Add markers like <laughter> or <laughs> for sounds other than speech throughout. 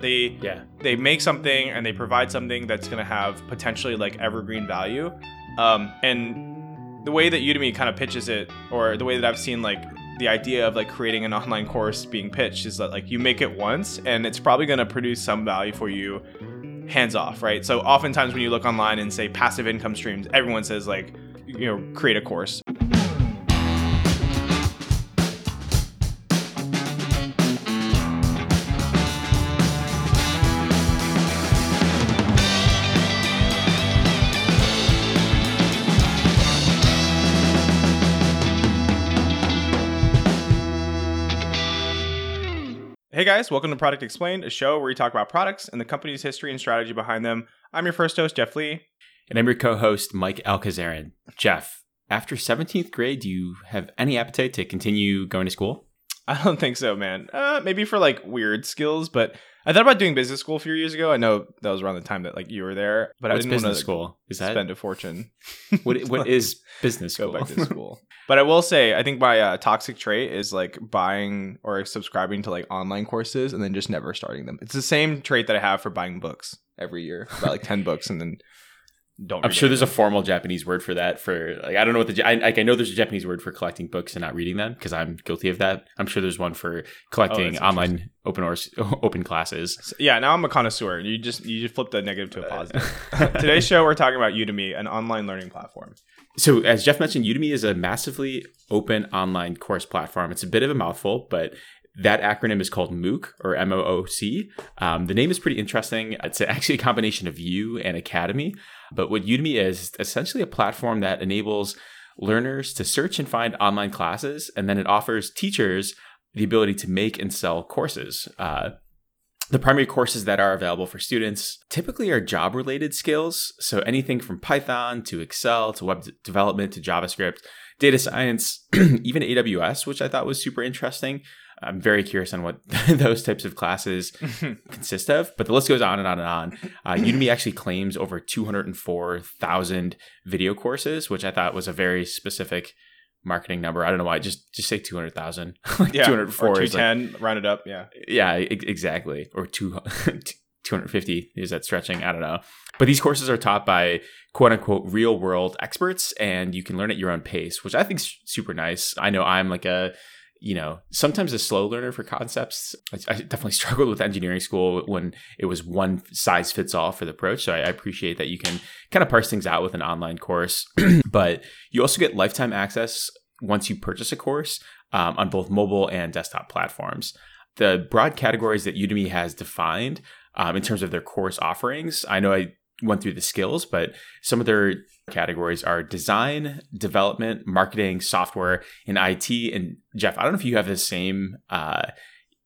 They Yeah. they make something and they provide something that's going to have potentially like evergreen value. Um, and the way that Udemy kind of pitches it, or the way that I've seen like the idea of like creating an <laughs> online course being pitched is that like you make it once and it's probably going to produce some value for you hands off, right? So oftentimes when you look online and say passive income streams, everyone says like, you know, create a course. Guys, welcome to Product Explained, a show where we talk about products and the company's history and strategy behind them. I'm your first host, Jeff Lee. And I'm your co-host, Mike Alcazarin. Jeff, after 17th grade, do you have any appetite to continue going to school? <laughs> I don't think so, man. Uh, maybe for like weird skills, but I thought about doing business school a few years ago. I know that was around the time that like you were there, but What's I didn't want business to school? Is that spend a fortune. <laughs> what? What <laughs> is business school? go back to school. but I will say, I think my uh, toxic trait is like buying or subscribing to like online courses and then just never starting them. It's the same trait that I have for buying books every year, about like ten books, and then don't. I'm sure there's a formal Japanese word for that. For like, I don't know what the I, like. I know there's a Japanese word for collecting books and not reading them because I'm guilty of that. I'm sure there's one for oh, collecting Oh, online open or <laughs> open classes. So, yeah, now I'm a connoisseur. You just you just flipped a negative to a positive. <laughs> Today's show, we're talking about Udemy, an online learning platform. So, as Jeff mentioned, Udemy is a massively open online course platform. It's a bit of a mouthful, but that acronym is called MOOC or M O O C. Um, the name is pretty interesting. It's actually a combination of U and Academy. But what Udemy is, is essentially a platform that enables learners to search and find online classes, and then it offers teachers the ability to make and sell courses. Uh, the primary courses that are available for students typically are job related skills. So anything from Python to Excel to web development to JavaScript, data science, <clears throat> even AWS, which I thought was super interesting. I'm very curious on what <laughs> those types of classes <laughs> consist of, but the list goes on and on and on. Uh, Udemy actually claims over 204,000 video courses, which I thought was a very specific marketing number. I don't know why. Just just say 200,000. <laughs> like yeah, 204 or is like 210, round it up. Yeah, yeah, e- exactly. Or two, 250 is that stretching? I don't know. But these courses are taught by quote unquote real world experts, and you can learn at your own pace, which I think is super nice. I know I'm like a you know, sometimes a slow learner for concepts. I, definitely <laughs> struggled with engineering school when it was one size fits all for the approach. So I, I appreciate that you can kind of parse things out with an online course. <clears throat> but you also get lifetime access once you purchase a course um, on both mobile and desktop platforms. The broad categories that Udemy has defined um, in terms of their course offerings, I know I went through the skills, but some of their categories are design, development, marketing, software, and IT. And Jeff, I don't know if you have the same, uh,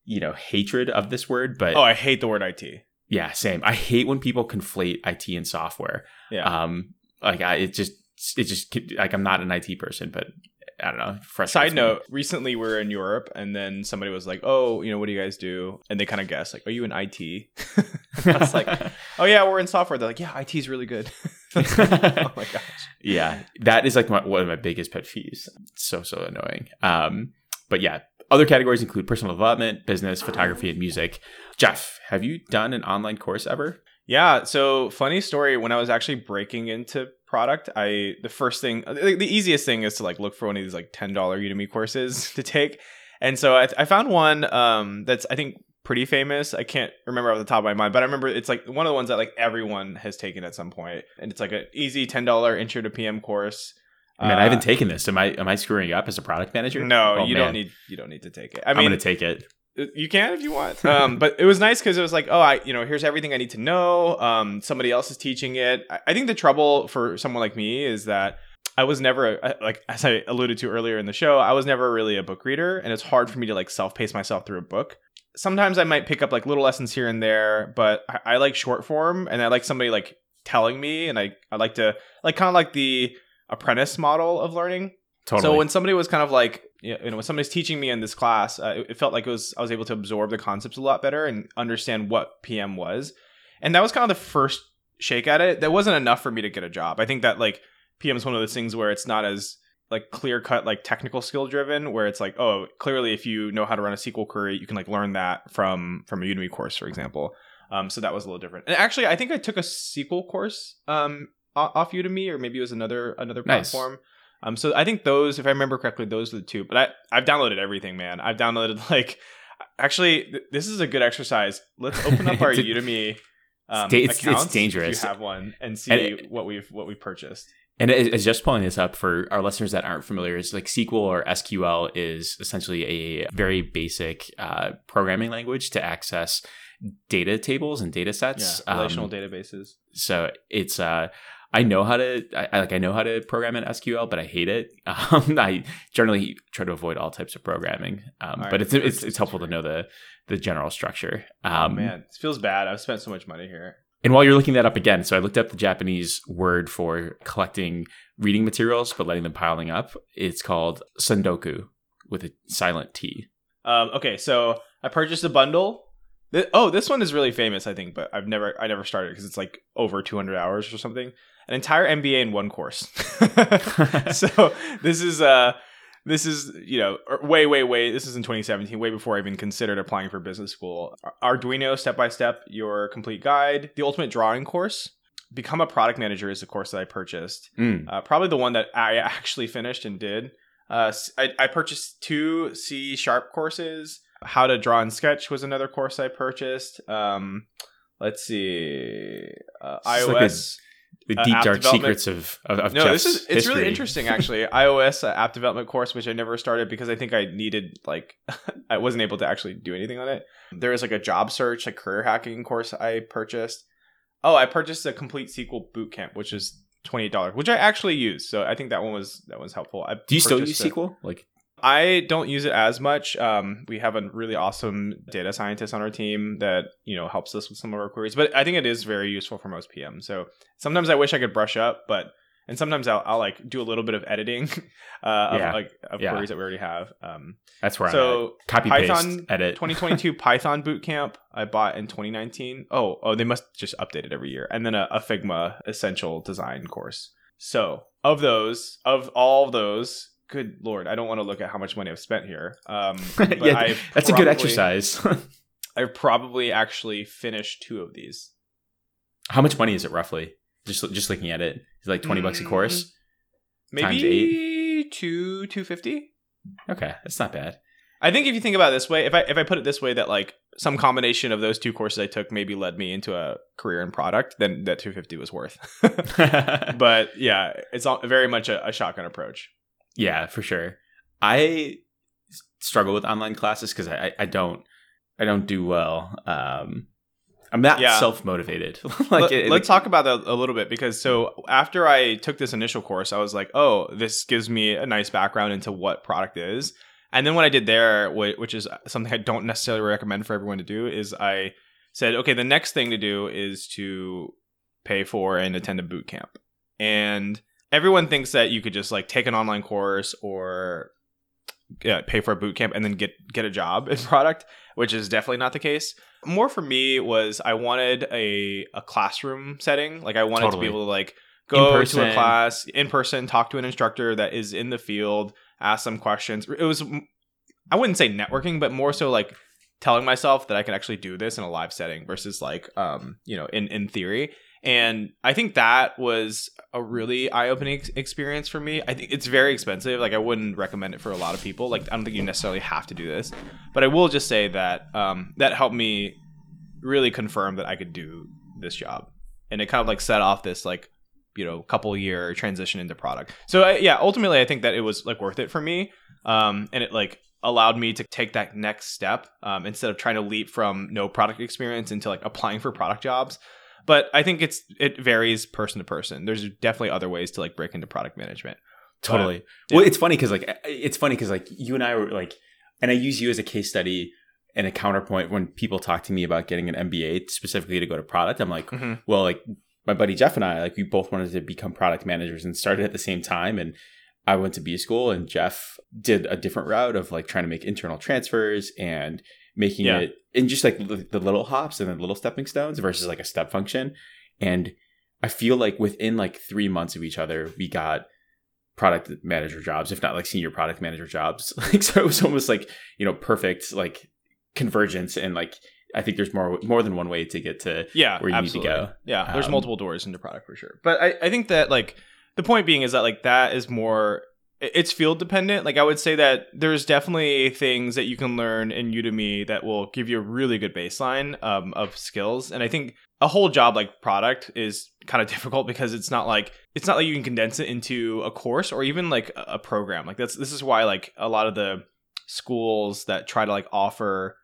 you know, hatred of this word, but Oh, I hate the word IT. yeah, same. I hate when people conflate IT and software. Yeah. Um, like I, it just, it just like I'm not an IT person, but I don't know. Side note: Recently, we were in Europe, and then somebody was like, "Oh, you know, what do you guys do?" And they kind of guessed, like, "Are you in IT?" <laughs> I was like, <laughs> "Oh yeah, we're in software." They're like, "Yeah, IT is really good." <laughs> oh my gosh. yeah, that is like my, one of my biggest pet peeves. It's so so annoying. Um, but yeah, other categories include personal development, business, photography, and music. Jeff, have you done an online course ever? Yeah. So funny story. When I was actually breaking into product, I the first thing, the, the easiest thing is to like look for one of these like ten dollar Udemy courses <laughs> to take, and so I, I found one um, that's I think pretty famous. I can't remember off the top of my mind, but I remember it's like one of the ones that like everyone has taken at some point, and it's like an easy ten dollar intro to PM course. Man, I Uh, haven't taken this. Am I am I screwing up as a product manager? No, Oh, you man. don't need you don't need to take it. I I'm mean, gonna take it. You can if you want. Um, but it was nice because it was like, oh, I, you know, here's everything I need to know. Um, somebody else is teaching it. I, I think the trouble for someone like me is that I was never a- like as I alluded to earlier in the show, I was never really a book reader, and it's hard for me to like self pace myself through a book. Sometimes I might pick up like little lessons here and there, but I, I like short form, and I like somebody like telling me, and I I like to like kind of like the apprentice model of learning. Totally. So when somebody was kind of like, you know, when somebody's teaching me in this class, uh, it, it felt like it was I was able to absorb the concepts a lot better and understand what PM was, and that was kind of the first shake at it. That wasn't enough for me to get a job. I think that like PM is one of those things where it's not as like clear cut like technical skill driven where it's like oh clearly if you know how to run a SQL query you can like learn that from from a Udemy course for example. Um, so that was a little different. And actually, I think I took a SQL course um, off Udemy, or maybe it was another another platform. Um, so I think those, if I remember correctly, those are the two. But I I've downloaded everything, man. I've downloaded <laughs> like actually th- this is a good exercise. Let's open up <laughs> our Udemy. Um, it's, accounts it's dangerous. If you have one and see and what we've what we've purchased. And it's just pulling this up for our listeners that aren't familiar. Is like SQL or SQL is essentially a very basic uh, programming language to access data tables and data sets, yeah, relational um, databases. So it's uh, I know how to I, like I know how to program in SQL, but I hate it. <laughs> Um, I generally try to avoid all types of programming, um, right. but it's, it's it's helpful to know the the general structure. Oh, um, oh man, it feels bad. I've spent so much money here. And while you're looking that up again, so I looked up the Japanese word for collecting reading materials but letting them piling up. It's called tsundoku with a silent T. Um, okay, so I purchased a bundle oh, this one is really famous, I think, but I've never I never started because it's like over 200 hours or something. An entire MBA in one course. <laughs> <laughs> so this is uh this is you know er, way way way this is in 2017 way before i even considered applying for business school arduino step by step your complete guide the ultimate drawing course become a product manager is the course that i purchased mm. uh, probably the one that i <laughs> actually finished and did uh, I, I purchased two c sharp courses how to Draw and Sketch was another course I purchased. Um, let's see, uh, iOS. Like the deep uh, dark secrets of, of, of no, Jeff's this is it's history. really interesting <laughs> actually. iOS uh, app development course, which I never started because I think I needed like <laughs> I wasn't able to actually do anything on it. There is like a job search, a career hacking course I purchased. Oh, I purchased a complete SQL bootcamp, which is twenty eight dollars, which I actually use. So I think that one was that was helpful. I do you still use a, SQL? Like I don't use it as much. Um, we have a really awesome data scientist on our team that you know helps us with some of our queries, but I think it is very useful for most PMs. So sometimes I wish I could brush up, but and sometimes I'll, I'll like do a little bit of editing <laughs> uh, yeah. of like of yeah. queries that we already have. Um, That's where so copy Python paste edit <laughs> 2022 Python bootcamp I bought in 2019. Oh oh they must just update it every year, and then a, a Figma essential design course. So of those, of all of those, good lord, I don't want to look at how much money I've spent here. Um, <laughs> yeah, I've that's probably, a good exercise. <laughs> I've probably actually finished two of these. How much money is it roughly? Just just looking at it, is it like twenty mm, bucks a course? Mm, maybe two two fifty. Okay, that's not bad. I think if you think about it this way, if I if I put it this way, that like some combination of those two courses I took maybe led me into a career in product, then that 250 was worth. <laughs> but yeah, it's all, very much a, a shotgun approach. Yeah, for sure. I struggle with online classes because I, I don't I don't do well. Um, I'm not yeah. self motivated. <laughs> like, Let, us talk about that a little bit because so after I took this initial course, I was like, oh, this gives me a nice background into what product is. And then what I did there, which is something I don't necessarily recommend for everyone to do, is I said, okay, the next thing to do is to pay for and attend a boot camp. And everyone thinks that you could just like take an online course or yeah, pay for a boot camp and then get get a job in <laughs> product, which is definitely not the case. More for me was I wanted a a classroom setting. Like I wanted totally. to be able to like go to a class in person, talk to an instructor that is in the field, ask some questions. It was I wouldn't say networking, but more so like telling myself that I can actually do this in a live setting versus like um, you know, in in theory. And I think that was a really eye-opening ex- experience for me. I think it's very expensive. Like I wouldn't recommend it for a lot of people. Like I don't think you necessarily have to do this, but I will just say that um, that helped me really confirm that I could do this job, and it kind of like set off this like you know couple year transition into product. So I, yeah, ultimately I think that it was like worth it for me, um, and it like allowed me to take that next step um, instead of trying to leap from no product experience into like applying for product jobs but I think it's it varies person to person. There's definitely other ways to like break into product management. Totally. But, yeah. Well, it's funny because like it's funny because like you and I were like, and I use you as a case study and a counterpoint when people talk to me about getting an MBA specifically to go to product. I'm like, mm-hmm. well, like my buddy Jeff and I, like we both wanted to become product managers and started at the same time. And I went to B school and Jeff did a different route of like trying to make internal transfers and making yeah. it in just like the, the little hops and the little stepping stones versus like a step function. And I feel like within like three months of each other, we got product manager jobs, if not like senior product manager jobs. <laughs> Like so it was almost like, you know, perfect like convergence and like I think there's more more than one way to get to yeah where you absolutely. need to go. Yeah, there's Um, multiple doors into product for sure. But I, I think that like the point being is that like that is more it's field dependent. Like I would say that there's definitely things that you can learn in Udemy that will give you a really good baseline um, of skills. And I think a whole job like product is kind of <laughs> difficult because it's not like it's not like you can condense it into a course or even like a program. Like that's this is why like a lot of the schools that try to like offer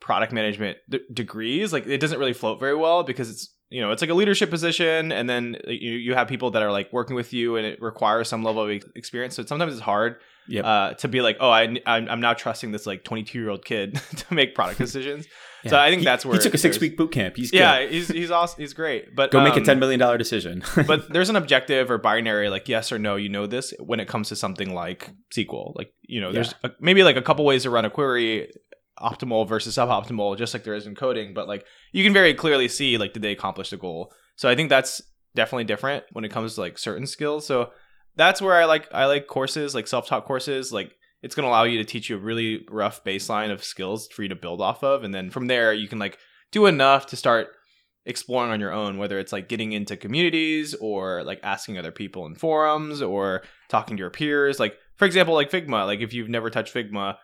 product management d- degrees like it doesn't really float very well because it's you know it's like a leadership position and then you, you have people that are like working with you and it requires some level of experience so sometimes it's hard Yep. uh, to be like oh I, I'm, I'm now trusting this like 22 year old kid <laughs> to make product <laughs> decisions so i think He- that's where he took a six week boot camp. He's good. yeah he's he's awesome he's great but Go make a um, ten million dollar decision. <laughs> but there's an objective or binary like yes or no you know this when it comes to something like sql like you know there's a, maybe like a couple ways to run a query optimal versus suboptimal just like there is in coding but like you can very clearly see like did they accomplish the goal. So i think that's definitely different when it comes to like certain skills. So that's where i like i like courses like self-taught courses like it's going to allow you to teach you a really rough baseline of skills for you to build off of and then from there you can like do enough to start exploring on your own whether it's like getting into communities or like asking other people in forums or talking to your peers. Like for example like figma like if you've never touched figma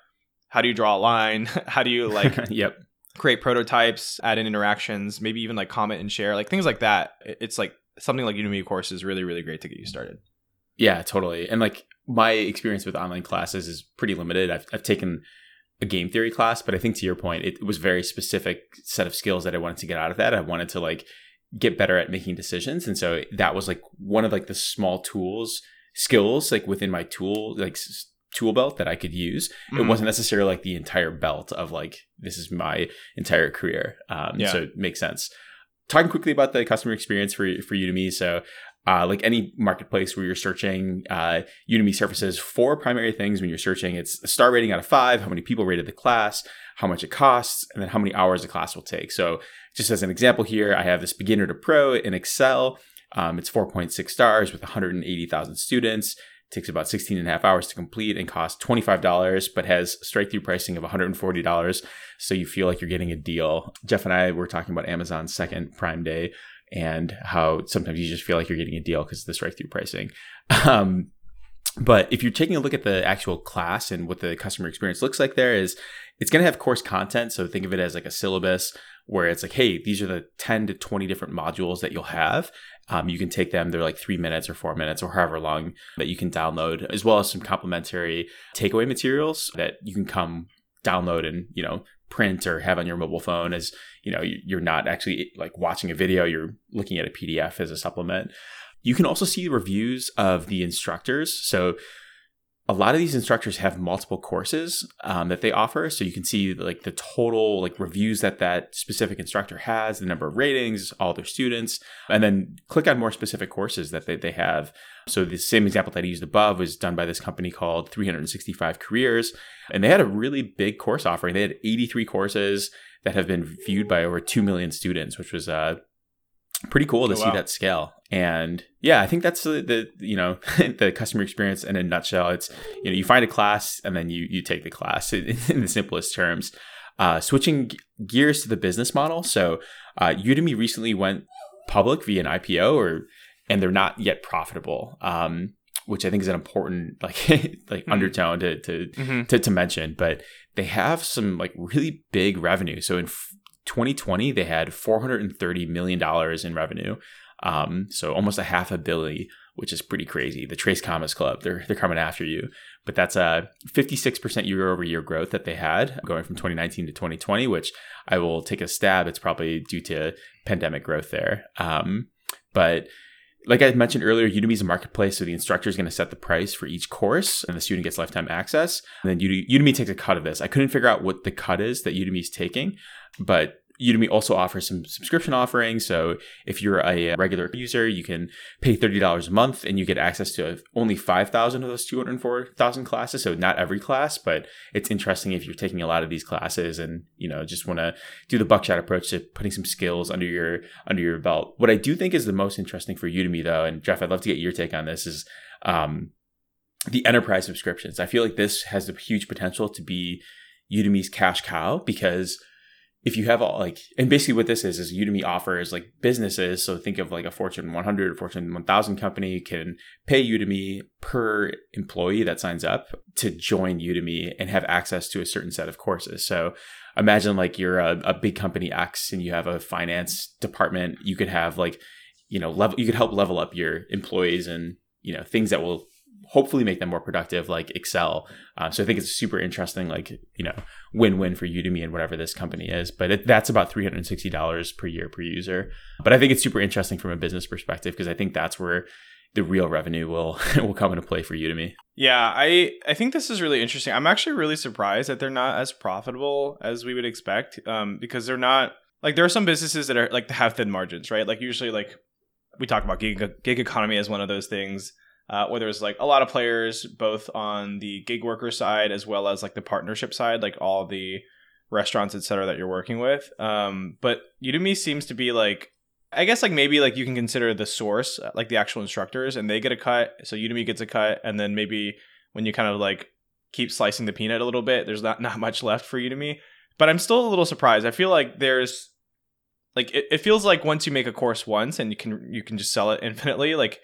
how do you draw a line <laughs> how do you <laughs> like yep. create prototypes add in interactions maybe even like comment and share like things like that it's like something like udemy course is really really great to get you started Yeah, totally. And like my experience with online classes is pretty limited. I've, I've taken a game theory class, but I think to your point, it was very specific set of skills that I wanted to get out of that. I wanted to like get better at making decisions, and so that was like one of like the small tools, skills like within my tool like tool belt that I could use. It Mhm. wasn't necessarily like the entire belt of like this is my entire career. Um, Yeah. So it makes sense. Talking quickly about the customer experience for for Udemy. So uh, like any marketplace where you're searching, uh, Udemy surfaces four primary things when you're searching. It's a star rating out of five, how many people rated the class, how much it costs, and then how many hours the class will take. So just as an example here, I have this beginner to pro in Excel. Um, it's 4.6 stars with 180,000 students. Takes about 16 and a half hours to complete and costs $25, but has strike through pricing of $140. So you feel like you're getting a deal. Jeff and I were talking about Amazon's second Prime Day and how sometimes you just feel like you're getting a deal because of the strike through pricing. <laughs> Um, but if you're taking a look at the actual class and what the customer experience looks like, there is it's going to have course content. So think of it as like a syllabus where it's like, hey, these are the 10 to 20 different modules that you'll have. Um, you can take them, they're like three minutes or four minutes or however long that you can download, as well as some complimentary takeaway materials that you can come download and, you know, print or have on your mobile phone as, you know, you- you're not actually like watching a video, you're looking at a PDF as a supplement. You can also see reviews of the instructors. So a lot of these instructors have multiple courses um, that they offer. So you can see like the total like reviews that that specific instructor has the number of ratings all their students and then click on more specific courses that they, they have. So the same example that i used above was done by this company called 365 careers and they had a really big course offering. They had 83 courses that have been viewed by over 2 million students which was uh, pretty cool to Oh, see wow. that scale and yeah i think that's the, the you know <laughs> the customer experience in a nutshell it's you know you find a class and then you you take the class <laughs> in, in the simplest terms uh, switching gears to the business model so uh, udemy recently went public via an ipo or and they're not yet profitable um, which i think is an important <laughs> like like Mhm. undertone to to Mm-hmm. to, to mention, but they have some like really big revenue. So in f- 2020, they had 430 million dollars in revenue. Um, so almost a half a billion, which is pretty crazy. The Three Comma Club, they're they're coming after you. But that's a 56% year over year growth that they had going from 2019 to 2020, which I will take a stab. It's probably due to pandemic growth there. Um, but like I mentioned earlier, Udemy is a marketplace, so the instructor is going to set the price for each course, and the student gets lifetime access. And then Udemy takes a cut of this. I couldn't figure out what the cut is that Udemy is taking, but Udemy also offers some subscription offerings. So if you're a regular user, you can pay $30 a month and you get access to only 5,000 of those 204,000 classes. So not every class, but it's interesting if you're taking a lot of these classes and, you know, just want to do the buckshot approach to putting some skills under your, under your belt. What I do think is the most interesting for Udemy though, and Jeff, I'd love to get your take on this is, um, the enterprise subscriptions. I feel like this has a huge potential to be Udemy's cash cow because if you have all like and basically what this is is udemy offers like businesses. So think of like a fortune 100 or fortune 1000 company can pay udemy per employee that signs up to join udemy and have access to a certain set of courses. So imagine like you're a, a big company x and you have a finance department. You could have like you know level you could help level up your employees and you know things that will hopefully make them more productive like excel. Um, so i think it's super interesting like you know win-win for udemy and whatever this company is but it, that's about $360 per year per user. But i think it's super interesting from a business perspective because i think that's where the real revenue will <laughs> will come into play for udemy. Yeah i i think this is really interesting. I'm actually really surprised that they're not as profitable as we would expect um, because they're not like there are some businesses that are like have thin margins right? Like usually like we talk about gig, gig economy as one of those things uh, where there's like a lot of players both on the gig worker side as well as like the partnership side, like all the restaurants, etc., that you're working with. Um, but Udemy seems to be like, I guess like maybe like you can consider the source, uh, like the actual instructors, and they get a cut. So Udemy gets a cut, and then maybe when you kind of like keep slicing the peanut a little bit, there's not <laughs> not much left for Udemy. But I'm still a little surprised. I feel like there's like it, it feels like once you make a course once and you can you can just sell it <laughs> infinitely, like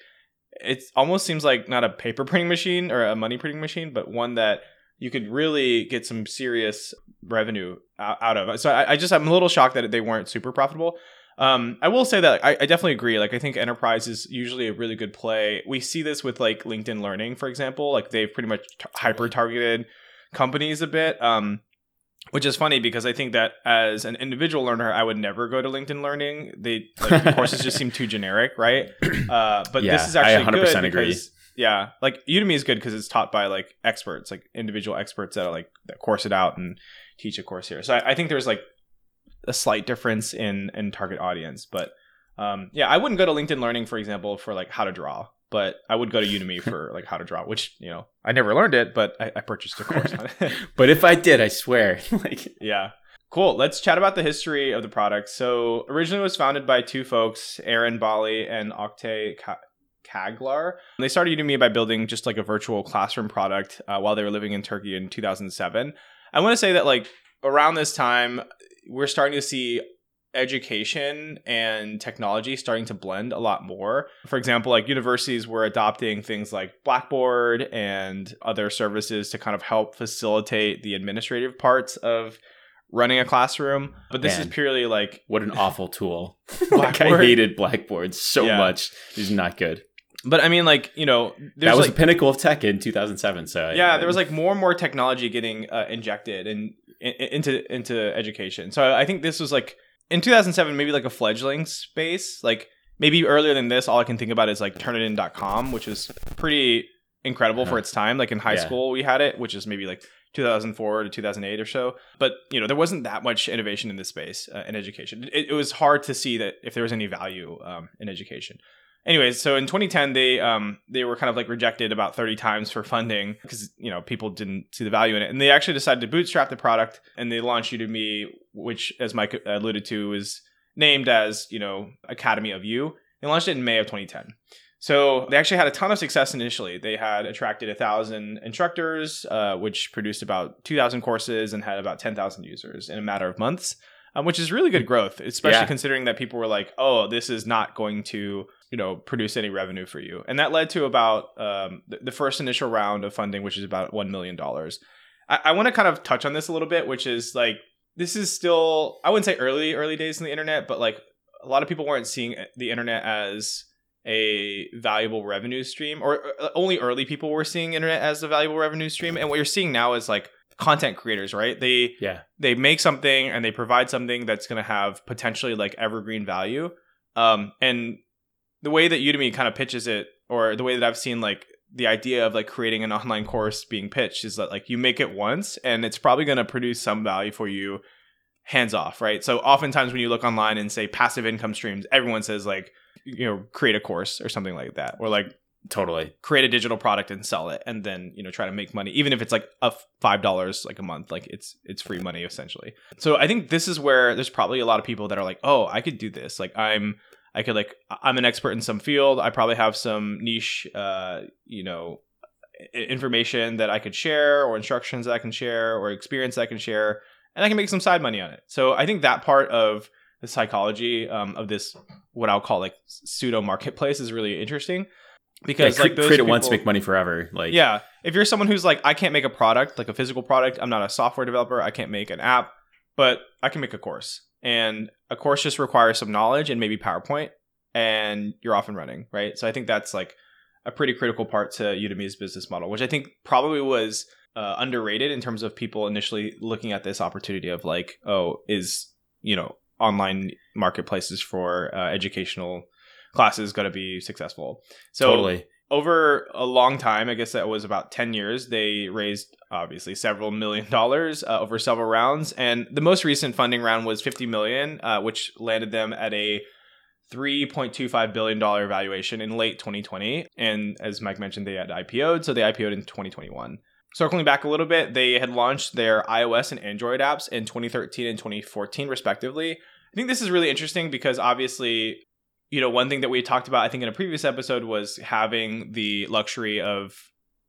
it almost seems like not a paper printing machine or a money printing machine, but one that you could really get some serious revenue out of. So I, I just I'm a little shocked that they weren't super profitable. Um, I will say that I, I, definitely agree. Like I think enterprise is usually a really good play. We see this with like LinkedIn Learning, for example. Like they've pretty much t- hyper targeted companies a bit. Um, which is funny because I think that as an individual learner, I would never go to LinkedIn Learning. They like, the courses just seem too generic, right? Uh, but yeah, this is actually I 100% good agree. because yeah, like Udemy is good because it's taught by like experts, like individual experts that are like that course it out and teach a course here. So I, I think there's like a slight difference in in target audience, but um, yeah, I wouldn't go to LinkedIn Learning, for example, for like how to draw but I would go to Udemy for <laughs> like how to draw, which you know I never learned it, but I, I purchased a course on it. <laughs> but if I did, I swear, <laughs> like yeah, cool. Let's chat about the history of the product. So originally, was founded by two folks, Eren Bali and Oktay Caglar. They started Udemy by building just like a virtual classroom product uh, while they were living in Turkey in 2007. I want to say that like around this time, we're starting to see education and technology starting to blend a lot more. For example, like universities were adopting things like Blackboard and other services to kind of help facilitate the administrative parts of running a classroom. But this Man, is purely like what an awful tool. <laughs> <laughs> like I hated Blackboard so yeah. much. It's not good. But I mean, like you know, that was like, the pinnacle of tech in 2007. So yeah, I, there was like more and more technology getting uh, injected in, in, into into education. So I think this was like in 2007 maybe like a fledgling space like maybe earlier than this all i can think about is like turnitin.com which is pretty incredible for uh-huh. its time like in high yeah. school we had it which is maybe like 2004 to 2008 or so but you know there wasn't that much innovation in this space uh, in education it, it, was hard to see that if there was any value um, in education anyways, so in 2010 they um they were kind of like rejected about 30 times for funding because you know people didn't see the value in it, and they actually decided to bootstrap the product and they launched Udemy, which as Mike alluded to is named as you know Academy of You. They launched it in May of 2010. So they actually had a ton of success initially. They had attracted a thousand instructors, uh, which produced about 2,000 courses and had about 10,000 users in a matter of months, um, which is really good growth, especially yeah. considering that people were like, "Oh, this is not going to you know produce any revenue for you. And that led to about um, the, the, first initial round of funding which is about $1 million i, I want to kind of touch on this a little bit which is like this is still i wouldn't say early early days in the internet but like a lot of people weren't seeing the internet as a valuable revenue stream or uh, only early people were seeing internet as a valuable revenue stream. And what you're seeing now is like content creators right? They yeah. they make something and they provide something that's going to have potentially like evergreen value. Um, and the way that Udemy kind of pitches it, or the way that I've seen like the idea of like creating an online course being pitched is that like you make it once and it's probably going to produce some value for you hands off, right? So oftentimes when you look online and say passive income streams, everyone says like you know create a course or something like that, or like totally create a digital product and sell it, and then you know try to make money, even if it's like a five dollars like a month, like it's it's free money essentially. So I think this is where there's probably a lot of people that are like, oh, I could do this, like I'm I could like I'm an expert in some field. I probably have some niche, uh, you know, information that I could share, or instructions that I can share, or experience that I can share, and I can make some side money on it. So I think that part of the psychology um, of this, what I'll call like pseudo marketplace, is really interesting because yeah, like those create it people, once, make money forever. Like yeah, if you're someone who's like, I can't make a product, like a physical product, I'm not a software developer, I can't make an app, but I can make a course, and a course just requires some knowledge and maybe PowerPoint, and you're off and running, right? So I think that's like a pretty critical part to Udemy's business model, which I think probably was uh, underrated in terms of people initially looking at this opportunity of like, oh, is you know online marketplaces for uh, educational classes going to be successful? So totally. over a long time, I guess that was about 10 years, they raised obviously several million dollars uh, over several rounds. And the most recent funding round was 50 million, uh, which landed them at a $3.25 billion valuation in late 2020. And as Mike mentioned, they had IPO'd, so they IPO'd in 2021. Circling back a little bit, they had launched their iOS and Android apps in 2013 and 2014, respectively. I think this is really interesting because obviously, you know, one thing that we talked about, I think, in a previous episode was having the luxury of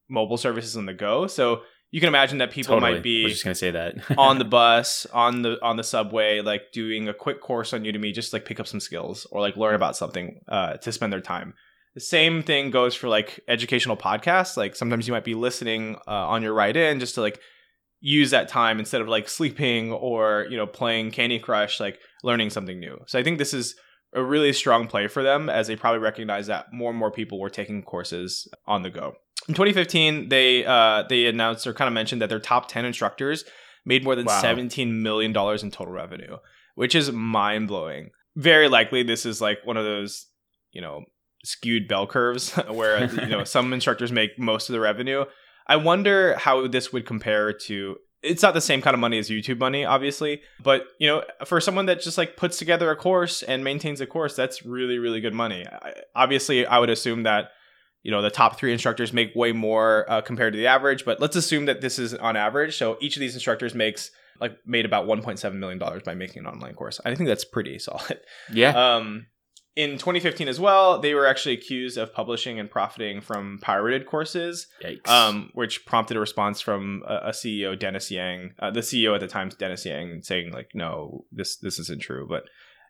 mobile services on the go. So you can imagine that people Totally. might be just gonna say that <laughs> on the bus, on the on the subway, like doing a quick course on Udemy, just like pick up some skills or like learn about something uh, to spend their time. The same thing goes for like educational podcasts. Like sometimes you might be listening uh, on your ride in just to like use that time instead of like sleeping or you know playing Candy Crush, like learning something new. So I think this is a really strong play for them as they probably recognize that more and more people were taking courses on the go. In 2015, they uh, they announced or kind of mentioned that their top 10 instructors made more than Wow. 17 million dollars in total revenue, which is mind blowing. Very likely, this is like one of those you know skewed bell curves <laughs> where you know <laughs> some instructors make most of the revenue. I wonder how this would compare to. It's not the same kind of money as YouTube money, obviously, but you know, for someone that just like puts together a course and maintains a course, that's really, really good money. I, obviously, I would assume that you know the top three instructors make way more uh, compared to the average, but let's assume that this is on average. So each of these instructors makes like made about 1.7 million dollars by making an online course. I think that's pretty <laughs> solid. yeah. Um, in 2015 as well, they were actually accused of publishing and profiting from pirated courses, Yikes. um, which prompted a response from a, a CEO, Dennis Yang, uh, the CEO at the time, Dennis Yang, saying like, "No, this this isn't true." But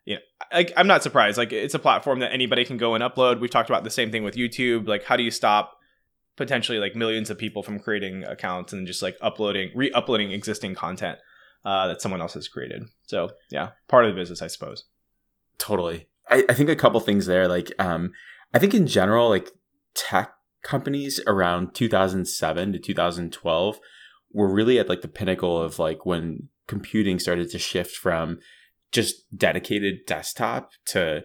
you know, like I'm not surprised. Like it's a platform that anybody can go and upload. We've talked about the same thing with YouTube. Like, how do you stop potentially like millions of people from creating accounts and just like uploading, re-uploading existing content uh, that someone else has created? So yeah, part of the business, I suppose. Totally. I, I think a couple things there. Like, um, I think in general, like tech companies around 2007 to 2012 were really at like the pinnacle of like when computing started to shift from just dedicated desktop to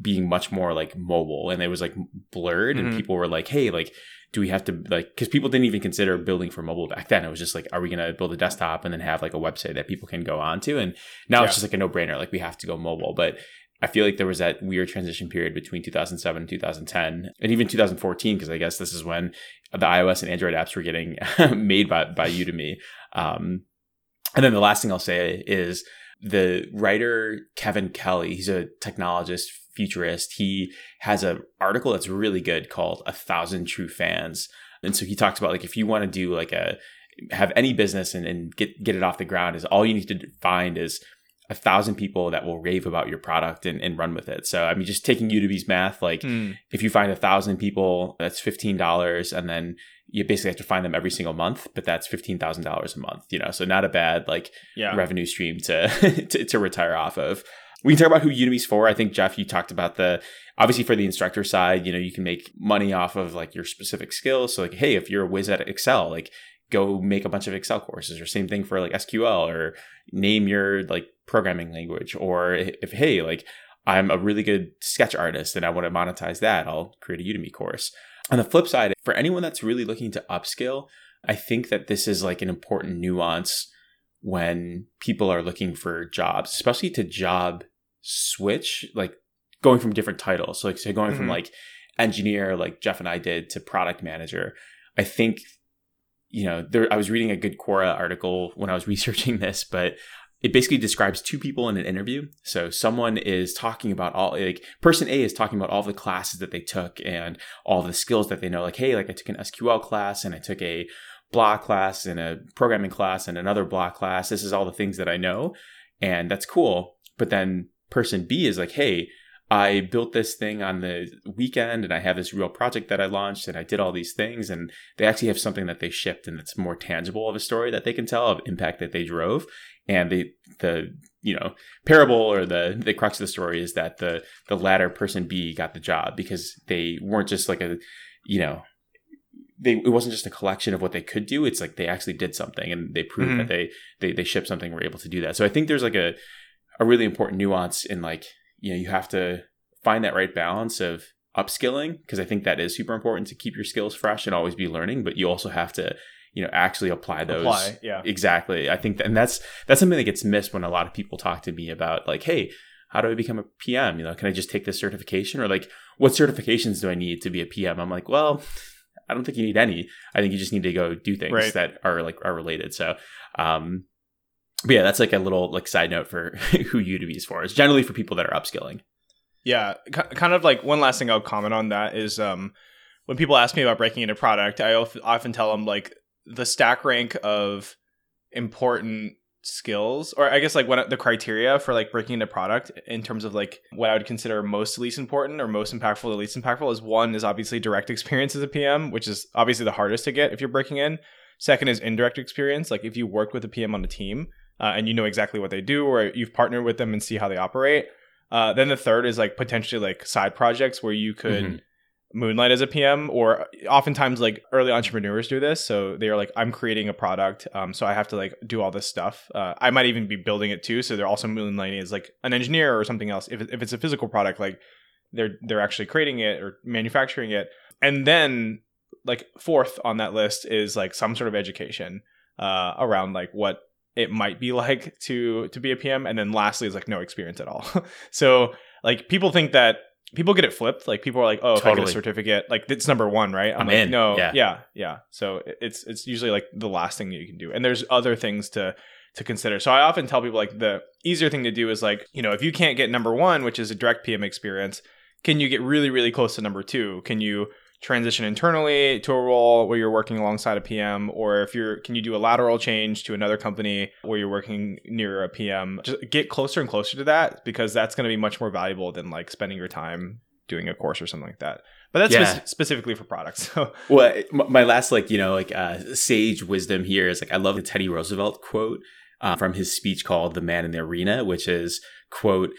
being much more like mobile and it was like blurred Mhm. and people were like hey like do we have to like because people didn't even consider building for mobile back then it was just like are we going to build a desktop and then have like a website that people can go onto and now Yeah. it's just like a no-brainer like we have to go mobile but I feel like there was that weird transition period between 2007 and 2010, and even 2014, because I guess this is when the iOS and Android apps were getting <laughs> made by, by Udemy. Um, and then the last thing I'll say is the writer Kevin Kelly. He's a technologist, futurist. He has an article that's really good called "A Thousand True Fans," and so he talks about like if you want to do like a have any business and, and get get it off the ground, is all you need to find is a thousand people that will rave about your product and, and run with it. So I mean, just taking Udemy's math, like Hmm. if you find a thousand people, that's fifteen dollars, and then you basically have to find them every single month, but that's fifteen thousand dollars a month. You know, so not a bad like Yeah. revenue stream to, <laughs> to to retire off of. We can talk about who Udemy's for. I think Jeff, you talked about the obviously for the instructor side, you know, you can make money off of like your specific skills. So like, hey, if you're a whiz at Excel, like go make a bunch of Excel courses, or same thing for like SQL, or name your like programming language, or if hey, like I'm a really good sketch artist and I want to monetize that, I'll create a Udemy course. On the flip side, for anyone that's really looking to upskill, I think that this is like an important nuance when people are looking for jobs, especially to job switch, like going from different titles. So like say going from Mhm. like engineer, like Jeff and I did, to product manager. I think, you know, there I was reading a good Quora article when I was <laughs> researching this, but it basically describes two people in an interview. So someone is talking about all like person A is talking about all the classes that they took and all the skills that they know. Like, hey, like I took an SQL class and I took a blah class and a programming class and another blah class. This is all the things that I know. And that's cool. But then person B is like, hey, I built this thing on the weekend and I have this real project that I launched and I did all these things and they actually have something that they shipped and it's more tangible of a story that they can tell of impact that they drove. And the the you know parable or the the crux of the story is that the the latter person B got the job because they weren't just like a you know they it wasn't just a collection of what they could do. It's like they actually did something and they proved mm-hmm. that they they they shipped something were able to do that. So I think there's like a a really important nuance in like you know you have to find that right balance of upskilling because I think that is super important to keep your skills fresh and always be learning, but you also have to you know actually apply those. Apply, yeah. Exactly. I think that, and that's that's something that gets missed when a lot of people talk to me about like hey how do i become a pm you know can i just take this certification? or like what certifications do i need to be a pm i'm like well i don't think you need any. I think you just need to go do things right. that are like are related. So um but yeah, that's like a little like side note for <laughs> who Udemy is for. It's generally for people that are upskilling. Yeah, kind of like one last thing I'll comment on that is um, when people ask me about breaking into product, I often tell them like the stack rank of important skills, or I guess like what the criteria for like breaking into product in terms of like what I would consider most least important or most impactful to least impactful is one is obviously direct experience as a PM, which is obviously the hardest to get if you're breaking in. Second is indirect experience, like if you worked with a PM on a team uh, and you know exactly what they do, or you've partnered with them and see how they operate. Uh, then the third is like potentially like side projects where you could mm-hmm. moonlight as a PM, or oftentimes like early entrepreneurs do this. So they are like, I'm creating a product, um, so I have to like do all this stuff. Uh, I might even be building it too, so they're also moonlighting as like an engineer or something else. If if it's a physical product, like they're they're actually creating it or manufacturing it, and then like fourth on that list is like some sort of education uh, around like what it might be <laughs> like to to be a PM, and then lastly is like no experience at all. <laughs> so like people think that people get it flipped. Like people are like, oh, if. I get a certificate, like it's number one, right? I'm, I'm like, in. No, yeah. yeah, yeah. So it's it's usually like the last thing that you can do, and there's other things to to consider. So I often tell people like the easier thing to do is like you know if you can't get number one, which is a direct PM experience, can you get really really close to number two? Can you transition internally to a role where you're working alongside a PM, or if you're, can you do a lateral change to another company where you're working near a PM? Just get closer and closer to that because that's going to be much more valuable than like spending your time doing a course or something like that. But that's yeah. spe- specifically for products. <laughs> So, well, my last like you know like uh, sage wisdom here is like I love the Teddy Roosevelt quote uh, from his speech called "The Man in the Arena," which is quote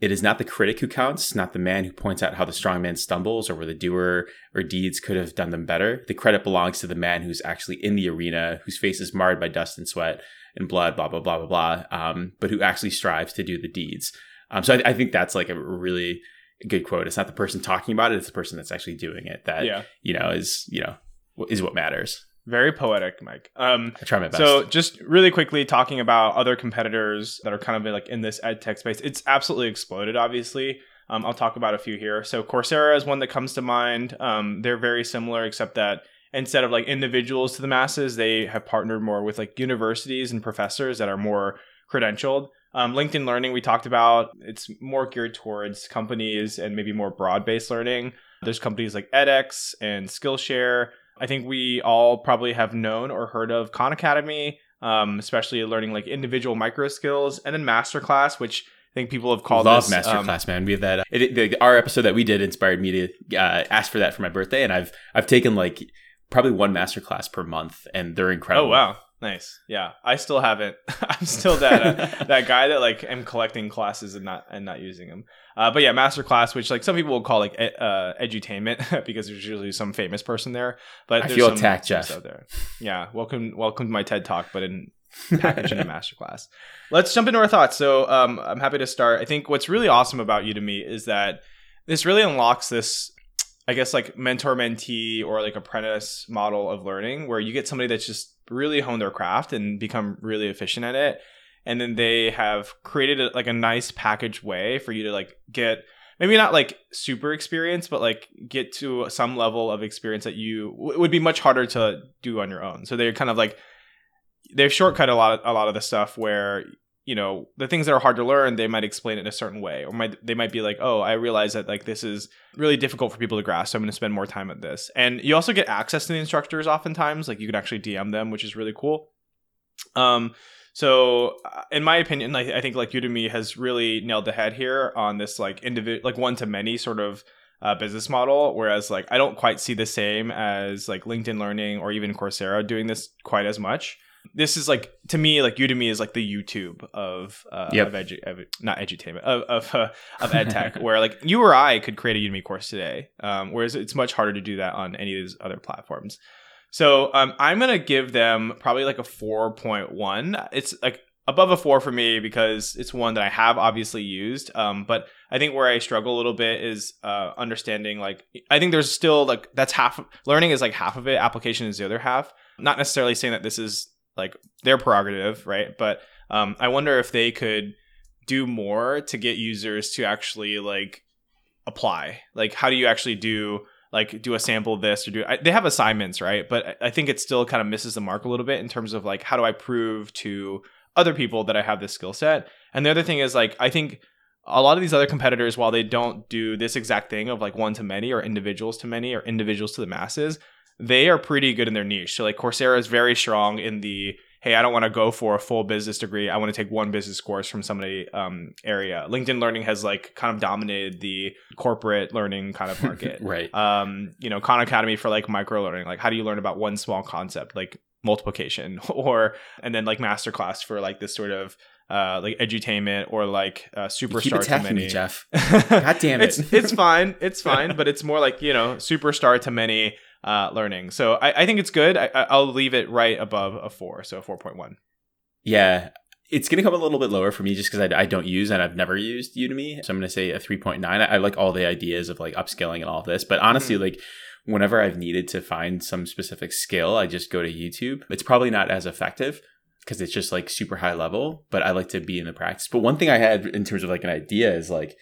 it is not the critic who counts, not the man who points out how the strong man stumbles or where the doer or deeds could have done them better. The credit belongs to the man who's actually in the arena, whose face is marred by dust and sweat and blood, blah, blah, blah, blah, blah, um, but who actually strives to do the deeds. Um, so I, I, think that's like a really good quote. It's not the person talking about it, it's the person that's actually doing it that, yeah. you know, is, you know, is what matters. Very poetic, Mike. Um, I try my best. So, just really quickly talking about other competitors that are kind of like in this ed tech space, it's absolutely exploded. Obviously, um, I'll talk about a few here. So, Coursera is one that comes to mind. Um, they're very similar, except that instead of like individuals to the masses, they have partnered more with like universities and professors that are more credentialed. Um, LinkedIn Learning, we talked about, it's more geared towards companies and maybe more broad based learning. There's companies like edX and Skillshare I think we all probably have known or heard of Khan Academy, um, especially learning like individual micro skills, and then Masterclass, which I think people have called love this, masterclass, um, man. We have that. It, the, our episode that we did inspired me to uh, ask for that for my birthday, and I've I've taken like probably one masterclass per month, and they're incredible. Oh wow, Nice. Yeah. I still haven't. <laughs> I'm still that uh, <laughs> that guy that like am collecting classes and not and not using them. Uh, but yeah, master class, which like some people will call like e- uh, edutainment <laughs> because there's usually some famous person there. But I feel attacked, Jeff. Out there. Yeah. Welcome, welcome to my TED talk, but in package in a master class. Let's jump into our thoughts. So um, I'm happy to start. I think what's really awesome about Udemy is that this really unlocks this I guess like mentor mentee or like apprentice model of learning where you get somebody that's just really honed their craft and become really efficient at it. And then they have created a, like a nice package way for you to like get maybe not like super experience, but like get to some level of experience that you w- would be much harder to do on your own. So they're kind of like they've shortcut a lot of, a lot of the stuff where you know the things that are hard to learn they might explain it in a certain way or might they might be like oh i realize that like this is really difficult for people to grasp so i'm going to spend more time at this. And you also get access to the instructors oftentimes like you can actually dm them which is really cool. Um so uh, in my opinion i think like udemy has really nailed the head here on this like individual like one to many sort of uh, business model whereas like i don't quite see the same as like linkedin learning or even coursera doing this quite as much this is like to me like udemy is like the youtube of uh Yep. of, edu- of not edutainment of of, uh, of ed tech <laughs> where like you or i could create a udemy course today um whereas it's much harder to do that on any of these other platforms. So um i'm gonna give them probably like a 4.1 it's like above a 4 for me because it's one that i have obviously used um but i think where i struggle a little bit is uh understanding like i think there's still like that's half learning is like half of it application is the other half. Not necessarily saying that this is like their prerogative, right? But um, I wonder if they could do more to get users to actually like apply. Like, how do you actually do like do a sample of this or do I, they have assignments, right? But I- think it still kind of misses the mark a little bit in terms of like how do I prove to other people that I have this skill set? And the other thing is like I think a lot of these other competitors, while they don't do this exact thing of like one to many or individuals to many or individuals to the masses, they are pretty good in their niche. So like Coursera is very strong in the hey, I don't want to go for a full business degree. I want to take one business course from somebody um, area. LinkedIn Learning has like kind of dominated the corporate learning kind of <laughs> market. right. um, you know, Khan Academy for like micro learning. Like how do you learn about one small concept like multiplication <laughs> or and then like masterclass for like this sort of uh like edutainment or like uh superstar to attacking many me, Jeff. <laughs> God damn it. it's it's fine it's fine but it's more like you know superstar to many uh learning so i, I think it's good I, I- i'll leave it right above a four so 4.1 Yeah, it's going to come a little bit lower for me just because I, I don't use and I've never used Udemy. So I'm going to say a 3.9. I, I like all the ideas of like upskilling and all of this. But honestly, Mm-hmm. like whenever I've needed to find some specific skill, I just go to YouTube. It's probably not as effective because it's just like super high level, but I like to be in the practice. But one thing I had in terms of like an idea is like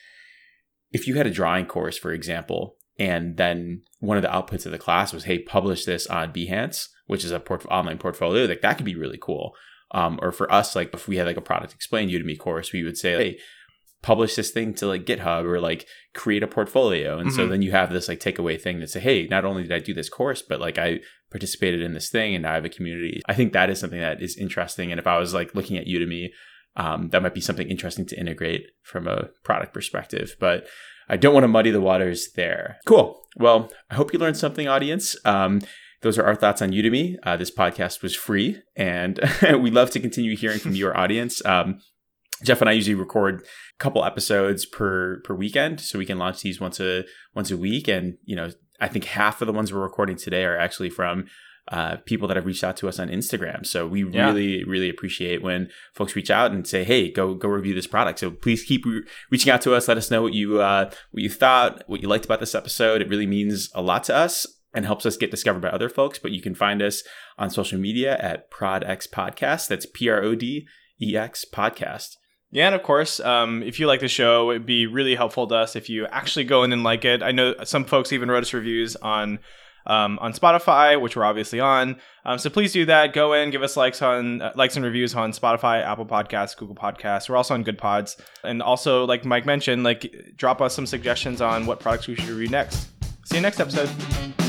if you had a drawing course, for example, and then one of the outputs of the class was, hey, publish this on Behance, which is a port- online portfolio, like that could be really cool. Um, or for us, like if we had like a product explained Udemy course, we would say, hey, publish this thing to like GitHub or like create a portfolio. And so Mhm. then you have this like takeaway thing that say, hey, not only did I do this course, but like I participated in this thing and now I have a community. I think that is something that is interesting. And if I was like looking at Udemy, um, that might be something interesting to integrate from a product perspective. But I don't want to muddy the waters there. Cool. Well, I hope you learned something, audience. Um, those are our thoughts on Udemy. Uh, this podcast was free, and <laughs> we love to continue hearing from your audience. Um, Jeff and I usually record a couple episodes per per weekend, so we can launch these once a once a week. And you know, I think half of the ones we're recording today are actually from uh, people that have reached out to us on Instagram. So we Yeah. really really appreciate when folks reach out and say, "Hey, go go review this product." So please keep re- reaching out to us. Let us know what you uh, what you thought, what you liked about this episode. It really means a lot to us and helps us get discovered by other folks. But you can find us on social media at ProdX Podcast. That's P R O D E X Podcast. Yeah, and of course, um, if you like the show, it'd be really helpful to us if you actually go in and like it. I know some folks even wrote us reviews on um, on Spotify, which we're obviously on. Um, so please do that. Go in, give us likes on uh, likes and reviews on Spotify, Apple Podcasts, Google Podcasts. We're also on Good Pods, and also like Mike mentioned, like drop us some suggestions on what products we should review next. See you next episode.